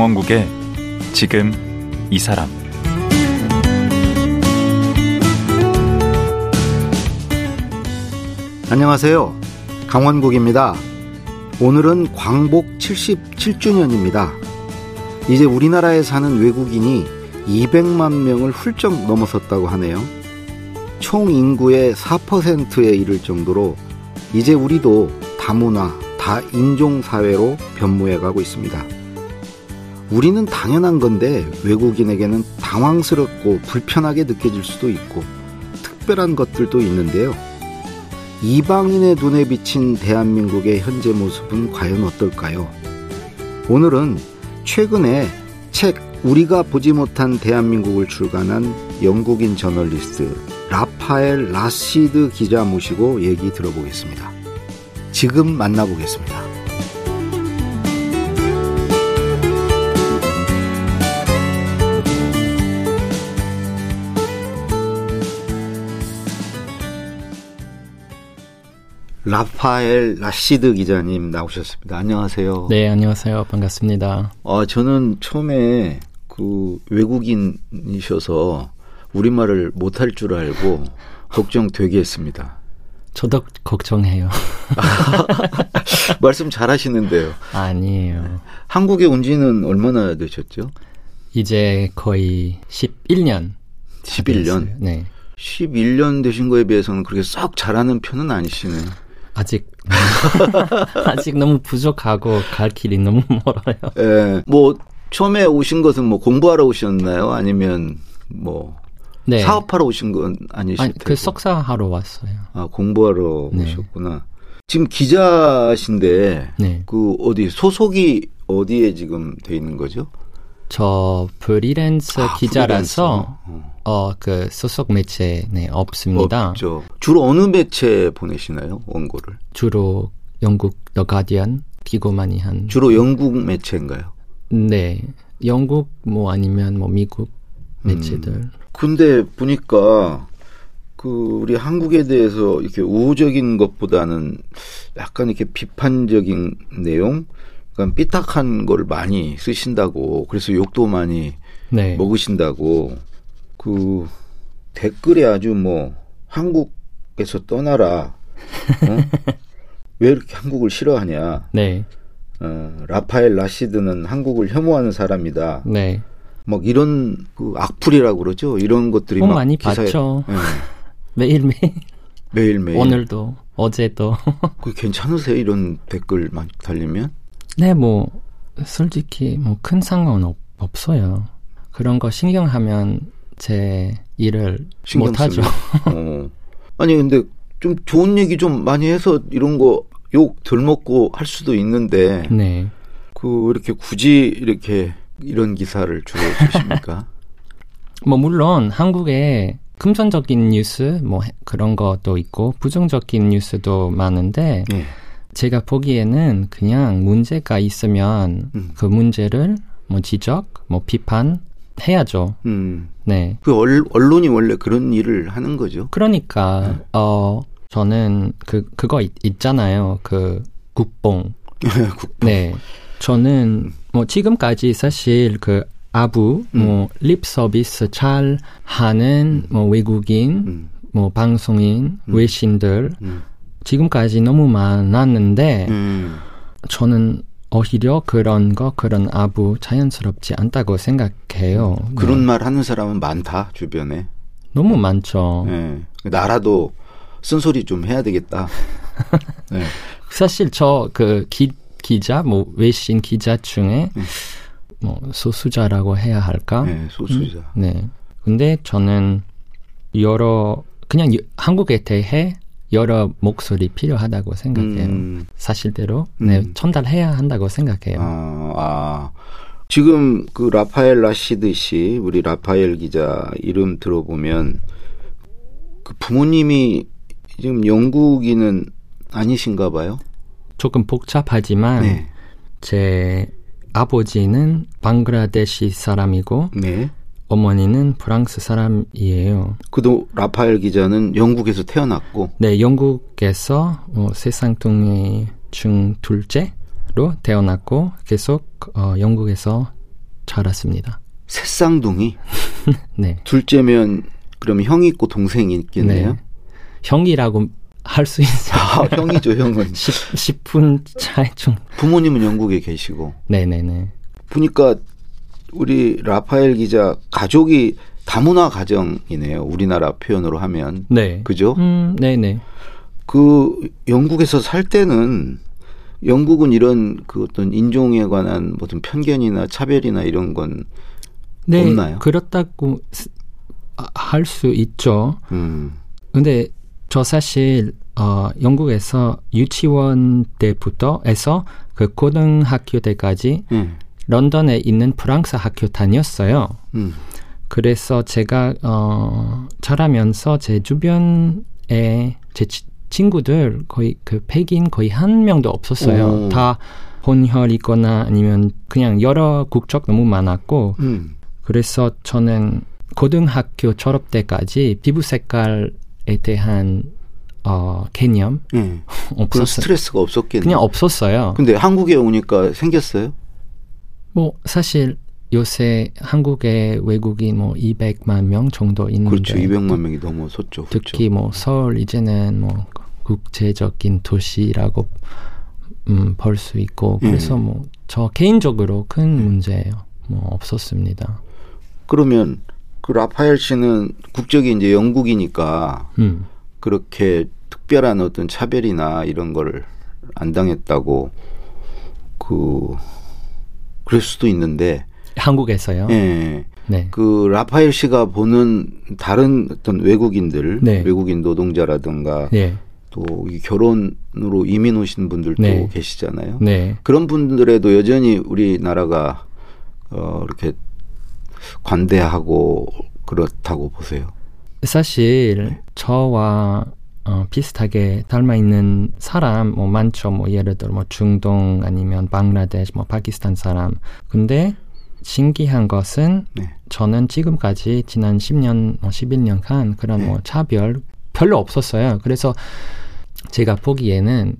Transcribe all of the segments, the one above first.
강원국의 지금 이 사람 안녕하세요. 강원국입니다. 오늘은 광복 77주년입니다. 이제 우리나라에 사는 외국인이 200만 명을 훌쩍 넘어섰다고 하네요. 총 인구의 4%에 이를 정도로 이제 우리도 다문화, 다인종 사회로 변모해 가고 있습니다. 우리는 당연한 건데 외국인에게는 당황스럽고 불편하게 느껴질 수도 있고 특별한 것들도 있는데요. 이방인의 눈에 비친 대한민국의 현재 모습은 과연 어떨까요? 오늘은 최근에 책 우리가 보지 못한 대한민국을 출간한 영국인 저널리스트 라파엘 라시드 기자 모시고 얘기 들어보겠습니다. 지금 만나보겠습니다. 라파엘 라시드 기자님 나오셨습니다. 안녕하세요. 네, 안녕하세요. 반갑습니다. 아, 저는 처음에 그 외국인이셔서 우리말을 못할 줄 알고 걱정 되게 했습니다. 저도 걱정해요. 말씀 잘 하시는데요. 아니에요. 한국에 온 지는 얼마나 되셨죠? 이제 거의 11년. 11년? 네. 11년 되신 거에 비해서는 그렇게 썩 잘하는 편은 아니시네요. 아직 아직 너무 부족하고 갈 길이 너무 멀어요. 예. 뭐 처음에 오신 것은 뭐 공부하러 오셨나요? 아니면 뭐 네. 사업하러 오신 건 아니실 아니, 그 석사하러 왔어요. 아 공부하러 네. 오셨구나. 지금 기자신데 네. 그 어디 소속이 어디에 지금 돼 있는 거죠? 저 프리랜서 아, 기자라서 어. 어, 그 소속 매체 네, 없습니다. 없죠. 주로 어느 매체 보내시나요? 원고를? 주로 영국 더 가디언 기고 많이 한 주로 영국 매체인가요? 네. 영국 뭐 아니면 뭐 미국 매체들. 음. 근데 보니까 그 우리 한국에 대해서 이렇게 우호적인 것보다는 약간 이렇게 비판적인 내용, 그러니까 삐딱한 걸 많이 쓰신다고 그래서 욕도 많이 네. 먹으신다고 그 댓글에 아주 뭐 한국에서 떠나라. 어? 왜 이렇게 한국을 싫어하냐? 네. 어, 라파엘 라시드는 한국을 혐오하는 사람이다. 네. 막 이런 그 악플이라고 그러죠. 이런 것들이 어, 막 많이 기사에, 봤죠. 네. 매일매일. 매일매일. 오늘도 어제도. 그 괜찮으세요? 이런 댓글 막 달리면? 네, 뭐 솔직히 뭐 큰 상관 없, 없어요. 그런 거 신경하면 제 일을 못하죠. 어. 아니 근데 좀 좋은 얘기 좀 많이 해서 이런 거 욕 덜 먹고 할 수도 있는데 네. 그 이렇게 굳이 이렇게 이런 기사를 주로 쓰십니까? 뭐 물론 한국에 금전적인 뉴스 뭐 그런 것도 있고 부정적인 뉴스도 많은데 네. 제가 보기에는 그냥 문제가 있으면 음. 그 문제를 뭐 지적, 뭐 비판 해야죠. 음. 네. 그 언론이 원래 그런 일을 하는 거죠. 그러니까 네. 어 저는 그 그거 있, 있잖아요. 그 국뽕. 국뽕. 네. 저는 음. 뭐 지금까지 사실 그 아부 음. 뭐립 서비스 잘 하는 음. 뭐 외국인 음. 뭐 방송인 음. 외신들 지금까지 너무 많았는데 저는 오히려 그런 거 그런 아부 자연스럽지 않다고 생각해요. 그런 네. 말 하는 사람은 많다 주변에. 너무 많죠. 네. 나라도 쓴소리 좀 해야 되겠다. 네. 사실 저 그 기자 뭐 외신 기자 중에 네. 뭐 소수자라고 해야 할까? 네, 소수자. 음, 네. 근데 저는 여러 그냥 한국에 대해 여러 목소리 필요하다고 생각해요. 음. 사실대로 네, 음. 전달해야 한다고 생각해요. 아, 아. 지금 그 라파엘 라시드 씨, 우리 라파엘 기자 이름 들어보면 그 부모님이 지금 영국인은 아니신가 봐요? 조금 복잡하지만 네. 제 아버지는 방글라데시 사람이고 네. 어머니는 프랑스 사람이에요. 그도 라파엘 기자는 영국에서 태어났고. 네, 영국에서 어, 세상둥이 중 둘째로 태어났고 계속 어, 영국에서 자랐습니다. 새 쌍둥이? 네. 둘째면 그러면 형이 있고 동생이 있겠네요. 네. 형이라고 할 수 있어요. 아, 형이죠, 형은. 10, 분 차이 좀. 부모님은 영국에 계시고. 네네네. 보니까 우리 라파엘 기자 가족이 다문화 가정이네요. 우리나라 표현으로 하면. 네. 그죠? 음, 네네. 그 영국에서 살 때는 영국은 이런 그 어떤 인종에 관한 무슨 편견이나 차별이나 이런 건 네, 없나요? 그렇다고 할 수 있죠. 음. 근데 저 사실 어 영국에서 유치원 때부터 해서 그 고등학교 때까지 음. 런던에 있는 프랑스 학교 다녔어요. 음. 그래서 제가 어 자라면서 제 주변에 제 친구들 거의 그 백인 거의 한 명도 없었어요. 오. 다 혼혈이거나 아니면 그냥 여러 국적 너무 많았고 음. 그래서 저는 고등학교 졸업 때까지 피부 색깔에 대한 어, 개념 음. 없었어요. 스트레스가 없었겠네요. 그냥 없었어요. 근데 한국에 오니까 생겼어요? 뭐 사실 요새 한국에 외국인 뭐 200만 명 정도 있는데 그렇죠. 200만 명이 넘어섰죠. 특히 그렇죠. 뭐 서울 이제는 뭐 국제적인 도시라고 음, 볼 수 있고 그래서 음. 뭐저 개인적으로 큰 문제예요. 뭐 없었습니다. 그러면 그 라파엘 씨는 국적이 이제 영국이니까 음. 그렇게 특별한 어떤 차별이나 이런 걸안 당했다고 그 그럴 수도 있는데 한국에서요. 예. 네. 그 라파엘 씨가 보는 다른 어떤 외국인들, 네. 외국인 노동자라든가 네. 또 결혼으로 이민 오신 분들도 네. 계시잖아요. 네. 그런 분들에도 여전히 우리나라가 어 이렇게 관대하고 그렇다고 보세요. 사실 네. 저와 어, 비슷하게 닮아 있는 사람 뭐 많죠. 뭐 예를 들어 뭐 중동 아니면 방글라데시 뭐 파키스탄 사람. 근데 신기한 것은 네. 저는 지금까지 지난 10년, 뭐 11년간 그런 네. 뭐 차별 별로 없었어요. 그래서 제가 보기에는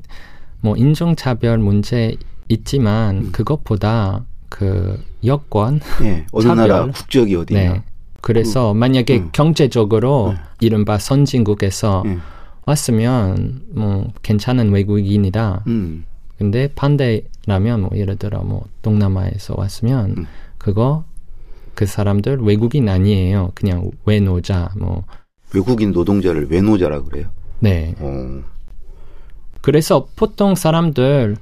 뭐 인종 차별 문제 있지만 음. 그것보다 그 여권, 네. 어느 차별, 나라 국적이 어디냐. 네. 그래서 음. 만약에 음. 경제적으로 네. 이른바 선진국에서 네. 왔으면 뭐 괜찮은 외국인이다. 음. 근데 반대라면 뭐 예를 들어 뭐 동남아에서 왔으면 음. 그거 그 사람들 외국인 아니에요. 그냥 외노자 뭐 외국인 노동자를 외노자라 그래요. 네. 어. 그래서 보통 사람들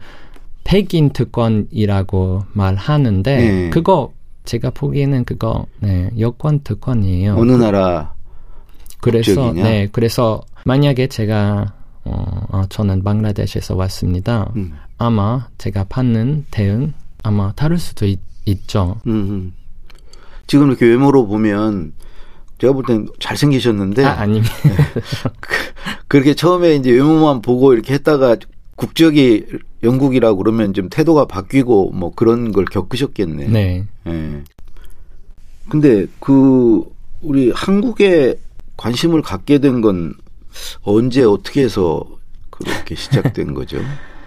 백인 특권이라고 말하는데 네. 그거 제가 보기에는 그거 네, 여권 특권이에요. 어느 나라 그래서 국적이냐? 네 그래서 만약에 제가 어, 어 저는 방글라데시에서 왔습니다. 음. 아마 제가 받는 대응 아마 다를 수도 있, 있죠. 음. 지금 이렇게 외모로 보면 제가 볼 땐 잘생기셨는데. 아, 아닙니다. 네. 그렇게 처음에 이제 외모만 보고 이렇게 했다가 국적이 영국이라고 그러면 좀 태도가 바뀌고 뭐 그런 걸 겪으셨겠네. 네. 네. 근데 그 우리 한국에 관심을 갖게 된 건 언제 어떻게 해서 그렇게 시작된 거죠?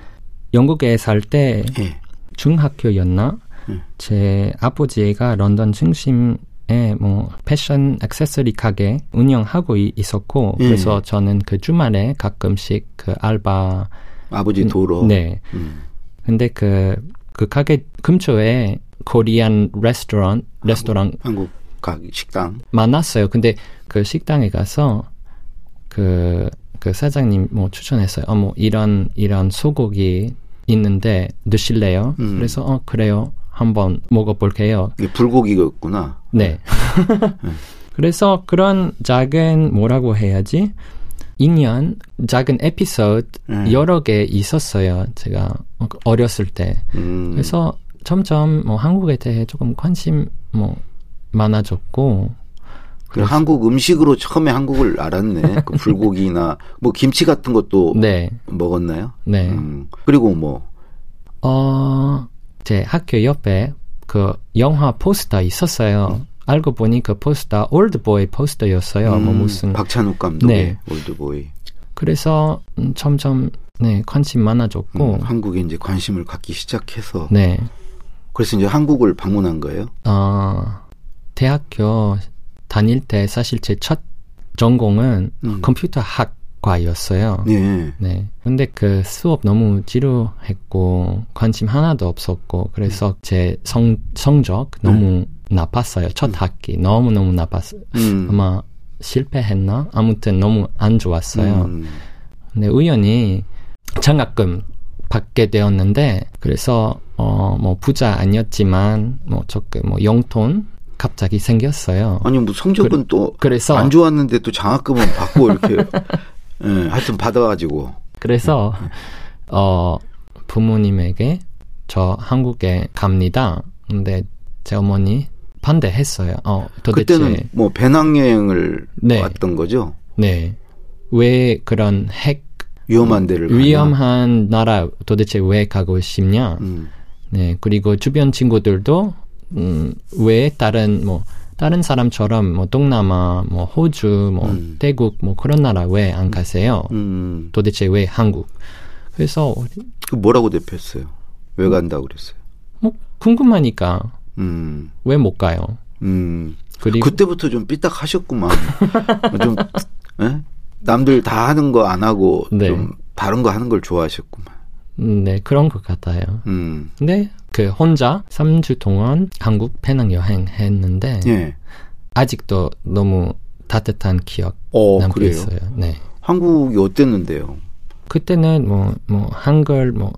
영국에 살때 네. 중학교였나? 네. 제 아버지가 런던 중심 뭐 패션 액세서리 가게 운영하고 있었고 예. 그래서 저는 그 주말에 가끔씩 그 알바 아버지 도로 네 음. 근데 그그 그 가게 근처에 코리안 레스토랑 레스토랑 한국 가 식당 많았어요 근데 그 식당에 가서 그, 그 사장님 뭐 추천했어요. 어, 뭐 이런, 이런 소고기 있는데 드실래요? 음. 그래서 어, 그래요. 한번 먹어볼게요. 이게 불고기였구나. 네. 네. 그래서 그런 작은 뭐라고 해야지? 인연, 작은 에피소드 네. 여러 개 있었어요. 제가 어렸을 때. 음. 그래서 점점 뭐 한국에 대해 조금 관심 뭐 많아졌고. 그 한국 음식으로 처음에 한국을 알았네. 그 불고기나 뭐 김치 같은 것도 네. 먹었나요? 네. 음. 그리고 뭐 어, 제 학교 옆에 그 영화 포스터 있었어요. 음. 알고 보니 그 포스터 올드보이 포스터였어요. 뭐 음, 뭐 무슨 박찬욱 감독의 네. 올드보이. 그래서 음, 점점 네 관심 많아졌고 음, 한국에 이제 관심을 갖기 시작해서 네 그래서 이제 한국을 방문한 거예요? 어, 대학교 다닐 때 사실 제 첫 전공은 음. 컴퓨터 학 과였어요. 네. 네. 근데 그 수업 너무 지루했고 관심 하나도 없었고 그래서 제 성, 성적 너무 나빴어요. 첫 학기 너무 너무 나빴어요. 음. 아마 실패했나? 아무튼 너무 안 좋았어요. 음. 근데 우연히 장학금 받게 되었는데 그래서 어 뭐 부자 아니었지만 뭐 조금 뭐 용돈 갑자기 생겼어요. 아니 뭐 성적은 또 그래서 안 좋았는데 또 장학금은 받고 이렇게 예, 하여튼 받아가지고 그래서 어 부모님에게 저 한국에 갑니다. 근데 제 어머니 반대했어요. 어 도대체 그때는 뭐 배낭여행을 네. 왔던 거죠. 네. 왜 그런 핵 위험한 데를 가냐. 위험한 나라 도대체 왜 가고 싶냐? 음. 네. 그리고 주변 친구들도 음, 왜 다른 뭐 다른 사람처럼 뭐 동남아, 뭐 호주, 뭐 음. 태국 뭐 그런 나라 왜 안 가세요? 음. 도대체 왜 한국? 그래서 그 뭐라고 대표했어요? 왜 간다고 그랬어요? 뭐 궁금하니까 음. 왜 못 가요? 음. 그리고 그때부터 좀 삐딱하셨구만. 좀 예? 남들 다 하는 거 안 하고 네. 좀 다른 거 하는 걸 좋아하셨구만. 음, 네 그런 것 같아요. 음. 근데 그 혼자 3주 동안 한국 배낭 여행 했는데 예. 아직도 너무 따뜻한 기억 어, 남고 그래요. 있어요. 네. 한국이 어땠는데요? 그때는 뭐, 뭐, 한글, 뭐,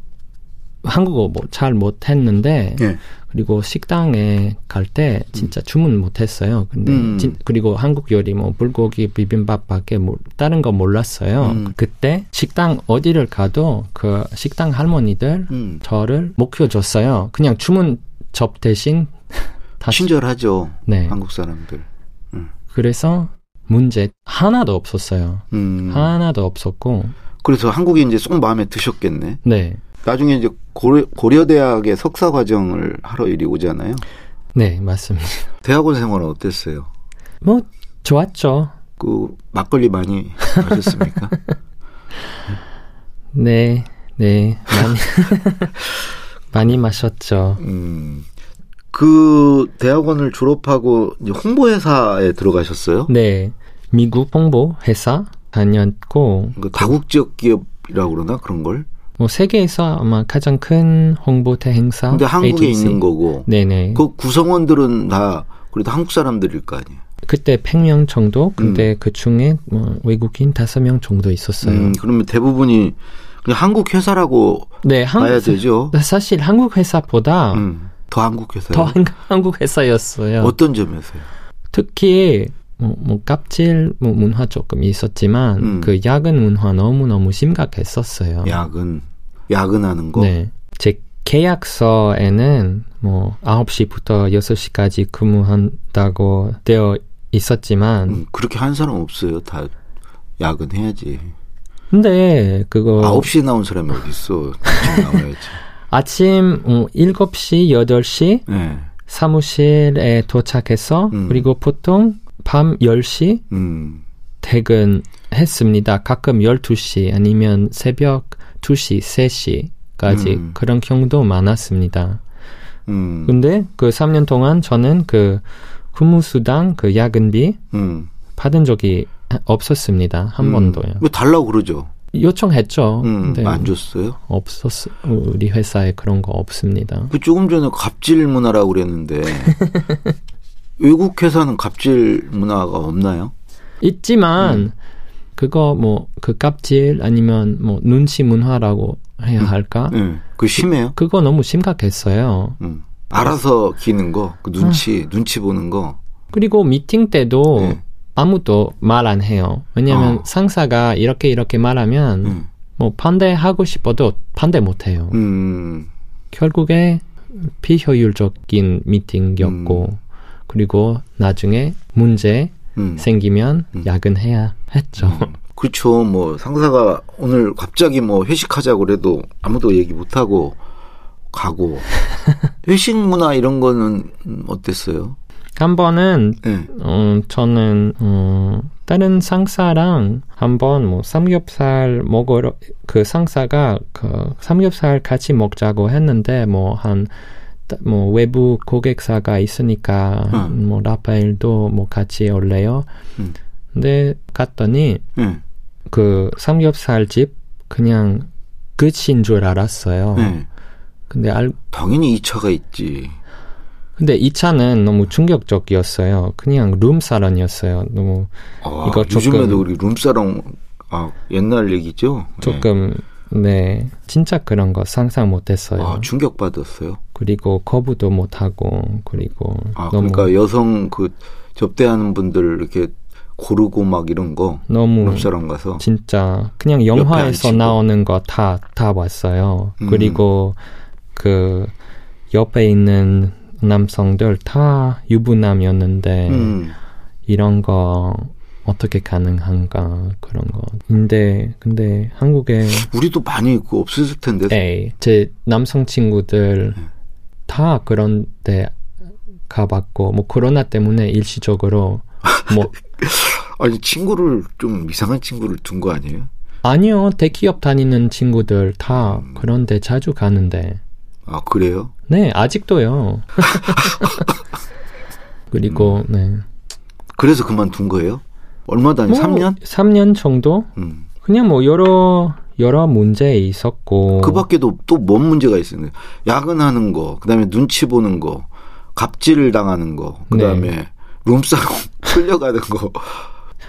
한국어 뭐 잘 못했는데, 예. 그리고 식당에 갈 때 진짜 주문 못했어요. 근데, 음. 진- 그리고 한국 요리 뭐, 불고기 비빔밥밖에 뭐, 다른 거 몰랐어요. 음. 그때 식당 어디를 가도 그 식당 할머니들 음. 저를 먹혀줬어요. 그냥 주문 접 대신 다시. 친절하죠. 네. 한국 사람들. 그래서 문제 하나도 없었어요. 음. 하나도 없었고, 그래서 한국이 이제 쏙 마음에 드셨겠네. 네. 나중에 이제 고려, 고려대학의 석사 과정을 하러 이리 오잖아요. 네, 맞습니다. 대학원 생활은 어땠어요? 뭐 좋았죠. 그 막걸리 많이 마셨습니까? 네, 네 많이 많이 마셨죠. 음. 그 대학원을 졸업하고 홍보회사에 들어가셨어요? 네, 미국 홍보 회사 다녔고 그 다국지역 기업이라고 그러나 그런 걸? 뭐 세계에서 아마 가장 큰 홍보대 행사. 근데 한국에 agency. 있는 거고. 네네. 그 구성원들은 다 그래도 한국 사람들일 거 아니에요. 그때 100명 정도. 근데 그 중에 뭐 외국인 5명 정도 있었어요. 음, 그러면 대부분이 그냥 한국 회사라고 네, 한국 봐야 되죠. 사실 한국 회사보다 음, 더 한국 회사요. 더 한- 한국 회사였어요. 어떤 점에서요? 특히 뭐, 뭐 깝질 뭐 문화 조금 있었지만 음. 그 야근 문화 너무 너무 심각했었어요. 야근, 야근하는 거. 네, 제 계약서에는 뭐 9시부터 6시까지 근무한다고 되어 있었지만 음, 그렇게 한 사람 없어요. 다 야근해야지. 근데 그거 9시에 나온 사람이 어디 있어? 나와야지. 아침 어, 7시 8시 네. 사무실에 도착해서 음. 그리고 보통 밤 10시 음. 퇴근했습니다. 가끔 12시 아니면 새벽 2시, 3시까지 음. 그런 경우도 많았습니다. 음. 근데 그 3년 동안 저는 그 근무수당 그 야근비 음. 받은 적이 없었습니다. 한 음. 번도요. 왜 달라고 그러죠? 요청했죠. 음, 근데 안 줬어요? 없었 우리 회사에 그런 거 없습니다. 그 조금 전에 갑질 문화라고 그랬는데 외국 회사는 갑질 문화가 없나요? 있지만 음. 그거 뭐그 깝질 아니면 뭐 눈치 문화라고 해야 할까? 네. 그 심해요? 그 거 너무 심각했어요. 음. 알아서 기는 거, 그 눈치, 눈치 보는 거. 그리고 미팅 때도 네. 아무도 말 안 해요. 왜냐하면 어. 상사가 이렇게 이렇게 말하면 음. 뭐 반대하고 싶어도 반대 못 해요. 음. 결국에 비효율적인 미팅이었고 음. 그리고 나중에 문제 음. 생기면 음. 야근해야 했죠. 그렇죠. 뭐 상사가 오늘 갑자기 뭐 회식하자고 그래도 아무도 얘기 못 하고 가고 회식 문화 이런 거는 어땠어요? 한 번은 네. 어, 저는 어, 다른 상사랑 한번 뭐 삼겹살 먹으러 그 상사가 그 삼겹살 같이 먹자고 했는데 뭐한 뭐 외부 고객사가 있으니까 응. 뭐 라파엘도 뭐 같이 올래요. 응. 근데 갔더니 예. 그 삼겹살 집 그냥 끝인 줄 알았어요. 예. 근데 알 당연히 2차가 있지. 근데 이 차는 너무 충격적이었어요. 그냥 룸사런이었어요. 너무 아, 이거 조금- 요즘에도 우리 룸사롱 아 옛날 얘기죠. 예. 조금 네 진짜 그런 거 상상 못했어요. 아, 충격 받았어요. 그리고 거부도 못하고 그리고 아, 너무 그러니까 여성 그 접대하는 분들 이렇게 고르고 막 이런 거 너무 룸사롱 가서 진짜 그냥 영화에서. 나오는 거 다 다 봤어요. 음. 그리고 그 옆에 있는 남성들 다 유부남이었는데 음. 이런 거 어떻게 가능한가 그런 거. 근데 근데 한국에 우리도 많이 그 없었을 텐데. 에이, 제 남성 친구들 음. 다 그런 데 가봤고 뭐 코로나 때문에 일시적으로 뭐 아니 친구를 좀 이상한 친구를 둔 거 아니에요? 아니요 대기업 다니는 친구들 다 음. 그런데 자주 가는데 아 그래요? 네 아직도요. 그리고 음. 네. 그래서 그만둔 거예요? 얼마 다니? 뭐, 3년? 3년 정도? 음. 그냥 뭐 여러 여러 문제 있었고 그 밖에도 또 뭔 문제가 있어요? 야근하는 거, 그다음에 눈치 보는 거, 갑질을 당하는 거, 그다음에 네. 룸사롱 끌려가는 거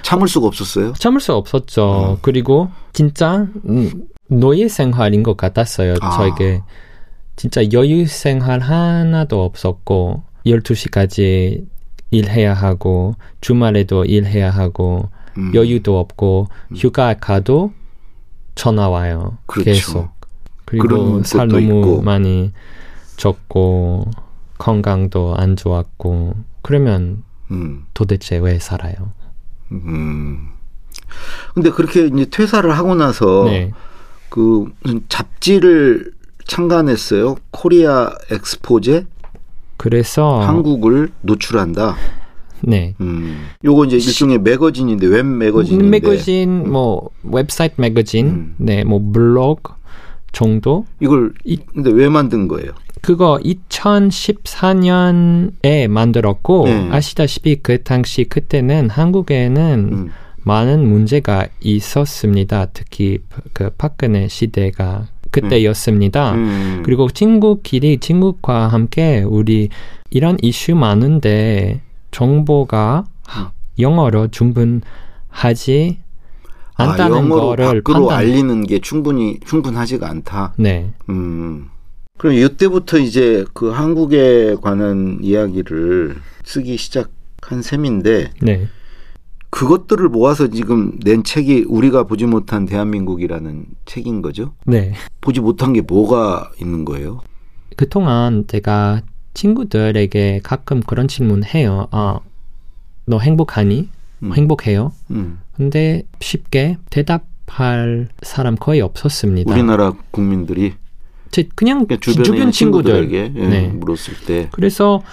참을 수가 없었어요. 참을 수 없었죠. 어. 그리고 진짜 음, 노예 생활인 것 같았어요. 아. 저에게 진짜 여유 생활 하나도 없었고 12시까지 일해야 하고 주말에도 일해야 하고 음. 여유도 없고 휴가 가도 전화 와요. 그렇죠. 계속. 그리고 살 너무 있고. 많이 쪘고 건강도 안 좋았고 그러면 음. 도대체 왜 살아요? 음. 근데 그렇게 이제 퇴사를 하고 나서 네. 그 잡지를 창간했어요. 코리아 엑스포제 그래서 한국을 노출한다. 네. 음. 요거 이제 일종의 매거진인데 웹 매거진인데. 매거진 뭐 웹사이트 매거진 음. 네 뭐 블로그 정도 이걸 이- 근데 왜 만든 거예요? 그거 2014년에 만들었고 네. 아시다시피 그 당시 그때는 한국에는 음. 많은 문제가 있었습니다. 특히 그 박근혜 시대가 그때였습니다. 음. 그리고 친구끼리 친구과 함께 우리 이런 이슈 많은데 정보가 음. 영어로 충분하지 아, 않다는 영어로 거를 밖으로 판단. 알리는 게 충분히 충분하지가 않다. 네, 음. 그럼 이때부터 이제 그 한국에 관한 이야기를 쓰기 시작한 셈인데 네, 그것들을 모아서 지금 낸 책이 우리가 보지 못한 대한민국이라는 책인 거죠. 네. 보지 못한 게 뭐가 있는 거예요? 그동안 제가 친구들에게 가끔 그런 질문 해요. 아, 너 행복하니? 음. 행복해요? 음. 근데 쉽게 대답할 사람 거의 없었습니다. 우리나라 국민들이 제 그냥 그러니까 주변에 주변 친구들. 친구들 에게 예, 네. 물었을 때왜 그래서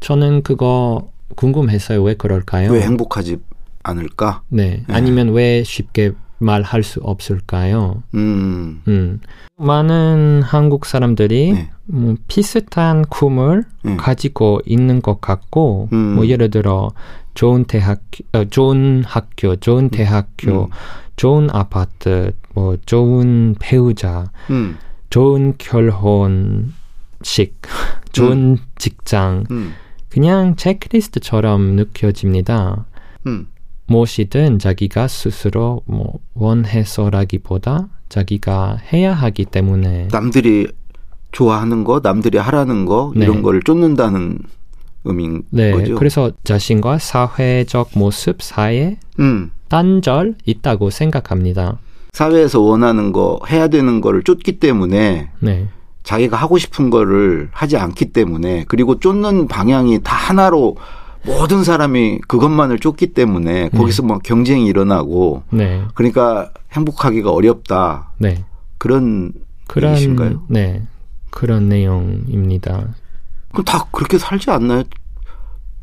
저는 그거 궁금했어요. 왜 그럴까요? 행복하지 않을까? 네. 아니면 왜 쉽게 말할 수 없을까요? 음. 음. 많은 한국 사람들이 네. 뭐 비슷한 꿈을 네. 가지고 있는 것 같고, 음. 뭐 예를 들어 좋은 대학, 어, 좋은 학교, 좋은 대학교, 음. 좋은 아파트, 뭐 좋은 배우자, 음. 좋은 결혼식, 좋은 직장, 음. 그냥 체크리스트처럼 느껴집니다. 음. 무엇이든 자기가 스스로 뭐 원해서라기보다 자기가 해야 하기 때문에 남들이 좋아하는 거, 남들이 하라는 거 네. 이런 거를 쫓는다는 의미인 네 거죠. 그래서 자신과 사회적 모습 사이에 음. 단절 있다고 생각합니다. 사회에서 원하는 거 해야 되는 거를 쫓기 때문에 네 자기가 하고 싶은 거를 하지 않기 때문에 그리고 쫓는 방향이 다 하나로 모든 사람이 그것만을 쫓기 때문에 거기서 막 경쟁이 일어나고 네, 그러니까 행복하기가 어렵다 네. 그런 그런 얘기신가요? 네 그런 내용입니다. 그럼 다 그렇게 살지 않나요?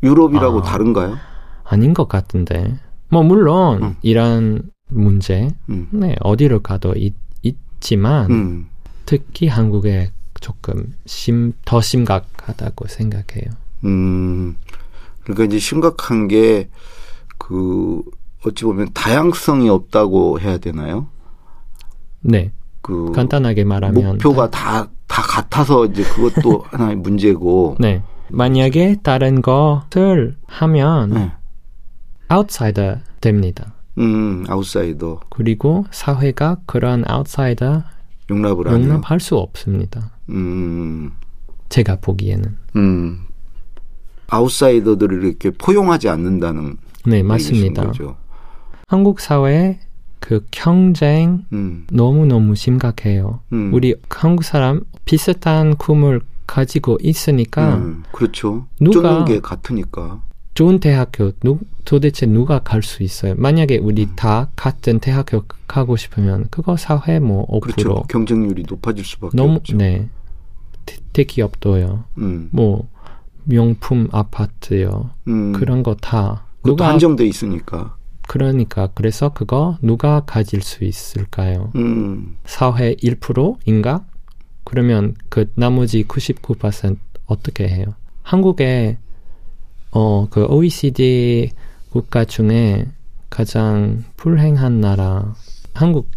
유럽이라고 아. 다른가요? 아닌 것 같은데 뭐 물론 음. 이런 문제 음. 네 어디를 가도 있, 있지만 음. 특히 한국에 조금 심, 더 심각하다고 생각해요. 음, 그러니까 이제 심각한 게, 그, 어찌 보면 다양성이 없다고 해야 되나요? 네. 그. 간단하게 말하면. 목표가 다, 다 같아서 이제 그것도 하나의 문제고. 네. 만약에 다른 것을 하면, 네. 아웃사이더 됩니다. 음, 아웃사이더. 그리고 사회가 그런 아웃사이더 용납을. 용납할 수 없습니다. 음, 제가 보기에는. 음. 아웃사이더들을 이렇게 포용하지 않는다는 네, 맞습니다. 거죠. 한국 사회의 그 경쟁 음, 너무 너무 심각해요. 음. 우리 한국 사람 비슷한 꿈을 가지고 있으니까 음, 그렇죠. 누가- 게 같으니까. 좋은 대학교 누, 도대체 누가 갈 수 있어요? 만약에 우리 음. 다 같은 대학교 가고 싶으면 그거 사회 뭐5% 그렇죠. 경쟁률이 높아질 수밖에 너무 없죠. 네 대- 대기업도요. 음, 뭐 명품 아파트요. 음. 그런 거 다 그것도 누가 한정돼 있으니까. 그러니까 그래서 그거 누가 가질 수 있을까요? 음, 사회 1%인가? 그러면 그 나머지 99% 어떻게 해요? 한국에 어그 OECD 국가 중에 가장 불행한 나라 한국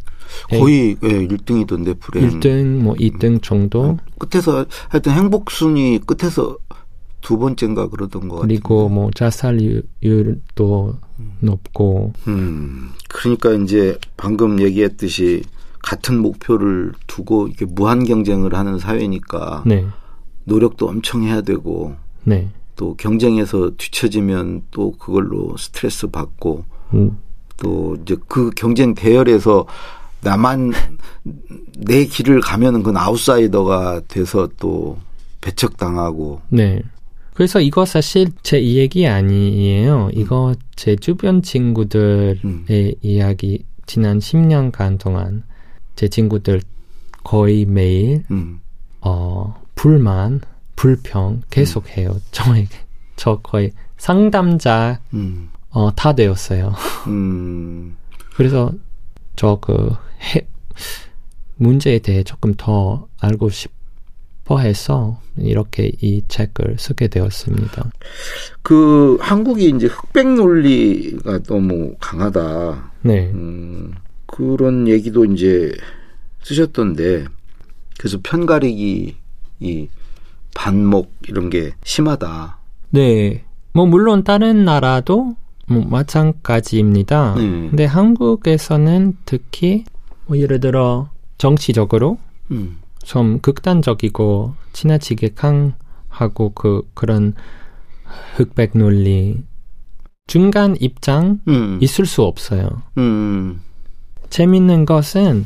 거의 예, 1등이던데 불행. 1등 뭐 2등 정도 끝에서 하여튼 행복 순위 끝에서 두 번째인가 그러던 것 그리고 같은데. 뭐 자살률도 높고 음, 그러니까 이제 방금 얘기했듯이 같은 목표를 두고 이렇게 무한 경쟁을 하는 사회니까 네. 노력도 엄청 해야 되고 네. 또 경쟁에서 뒤처지면 또 그걸로 스트레스 받고 음, 또 이제 그 경쟁 대열에서 나만 내 길을 가면은 그건 아웃사이더가 돼서 또 배척당하고 네. 그래서 이거 사실 제 얘기 아니에요. 이거 제 주변 친구들의 음. 이야기 지난 10년간 동안 제 친구들 거의 매일 음, 어 불만, 불평 계속 해요. 저에게 저 거의 상담자 음, 어, 다 되었어요. 음, 그래서 저 그 문제에 대해 조금 더 알고 싶 어 해서 이렇게 이 책을 쓰게 되었습니다. 그 한국이 이제 흑백 논리가 너무 강하다. 네. 음, 그런 얘기도 이제 쓰셨던데 그래서 편가르기 이 반목 이런 게 심하다. 네. 뭐 물론 다른 나라도 뭐 마찬가지입니다. 네. 근데 한국에서는 특히 뭐 예를 들어 정치적으로 음, 좀 극단적이고 지나치게 강하고 그 그런 흑백 논리 중간 입장 음, 있을 수 없어요. 음, 재밌는 것은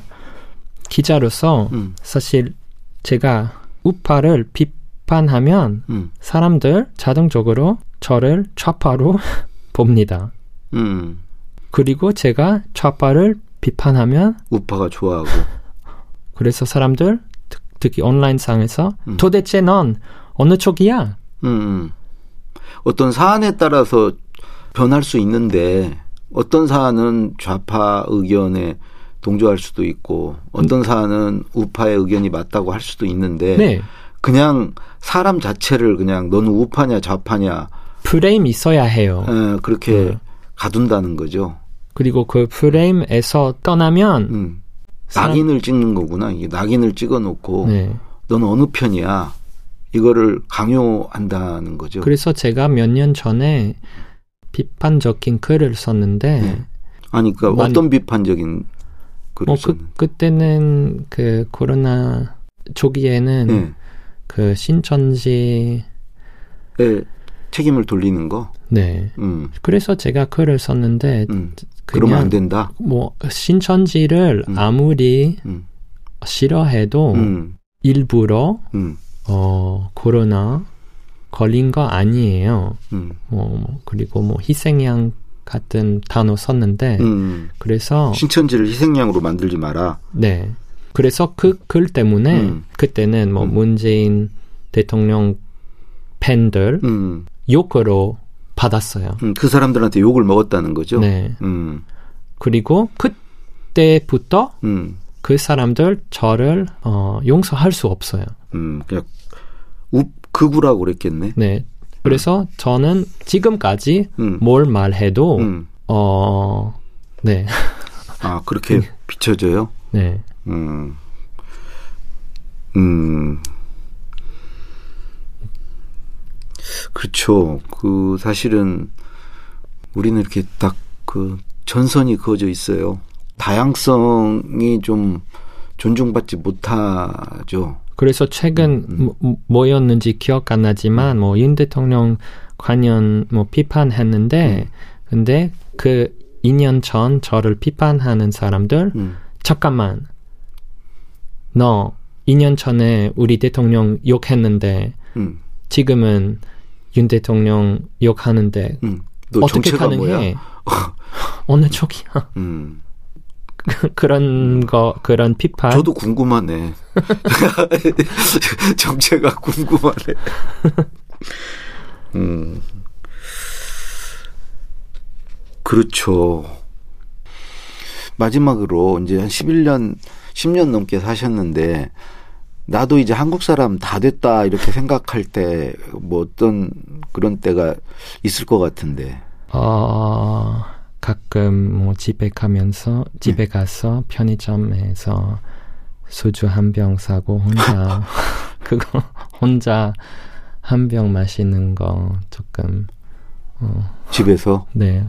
기자로서 음, 사실 제가 우파를 비판하면 음, 사람들 자동적으로 저를 좌파로 봅니다. 음. 그리고 제가 좌파를 비판하면 우파가 좋아하고. 그래서 사람들 특- 특히 온라인상에서 음. 도대체 넌 어느 쪽이야? 음, 음. 어떤 사안에 따라서 변할 수 있는데 어떤 사안은 좌파 의견에 동조할 수도 있고 어떤 사안은 우파의 의견이 맞다고 할 수도 있는데 네. 그냥 사람 자체를 그냥 너는 우파냐 좌파냐 프레임 있어야 해요. 에, 그렇게 네. 가둔다는 거죠. 그리고 그 프레임에서 떠나면 음. 사람- 낙인을 찍는 거구나. 이게 낙인을 찍어 놓고 네. 너는 어느 편이야. 이거를 강요한다는 거죠. 그래서 제가 몇 년 전에 비판적인 글을 썼는데 네. 아니 그러니까 많이- 어떤 비판적인 글을 뭐 그, 썼는데. 그때는 그 코로나 초기에는 네. 그 신천지 예, 책임을 돌리는 거. 네 음, 그래서 제가 글을 썼는데 음. 그러면 안 된다. 뭐 신천지를 음. 아무리 음, 싫어해도 음, 일부러 음, 어 코로나 걸린 거 아니에요. 음, 뭐, 뭐 그리고 뭐 희생양 같은 단어 썼는데 음. 그래서 신천지를 희생양으로 만들지 마라. 네 그래서 그 글 때문에 음. 그때는 뭐 음. 문재인 대통령 팬들 음, 욕으로 받았어요. 음, 그 사람들한테 욕을 먹었다는 거죠. 네 음, 그리고 그때부터 음, 그 사람들 저를 어, 용서할 수 없어요. 음, 그냥 우, 극우라고 그랬겠네. 네. 그래서 저는 지금까지 음. 뭘 말해도 음. 어, 네. 아, 그렇게 비춰져요? 네. 음. 음. 그렇죠. 그, 사실은, 우리는 이렇게 딱 그, 전선이 그어져 있어요. 다양성이 좀 존중받지 못하죠. 그래서 최근 음. 뭐, 뭐였는지 기억 안 나지만 뭐 윤 대통령 관련 뭐 비판했는데 음. 근데 그 2년 전 저를 비판하는 사람들 음. 잠깐만 너 2년 전에 우리 대통령 욕했는데 음. 지금은 윤 대통령 욕하는데 음. 너 어떻게 가능해? 어느 쪽이야? 음. 그런 거 그런 비판 저도 궁금하네. 정체가 궁금하네. 음. 그렇죠. 마지막으로 이제 한 11년, 10년 넘게 사셨는데, 나도 이제 한국 사람 다 됐다, 이렇게 생각할 때, 뭐 어떤 그런 때가 있을 것 같은데. 어, 가끔 뭐 집에 가면서 집에 가서 편의점에서 소주 한 병 사고 혼자 그거 혼자 한 병 마시는 거 조금 집에서. 네.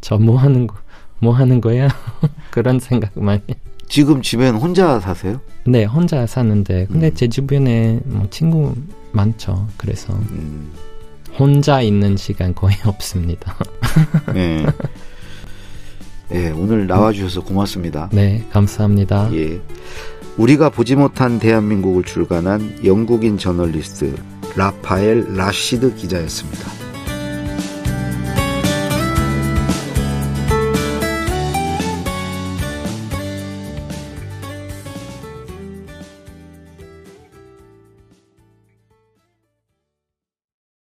저 뭐 하는 거 뭐 하는 거야? 그런 생각 많이 지금 집엔 혼자 사세요? 네 혼자 사는데 근데 음. 제 주변에 뭐 친구 많죠 그래서 음. 혼자 있는 시간 거의 없습니다 네. 예, 오늘 나와주셔서 고맙습니다. 네 감사합니다 예. 우리가 보지 못한 대한민국을 출간한 영국인 저널리스트 라파엘 라시드 기자였습니다.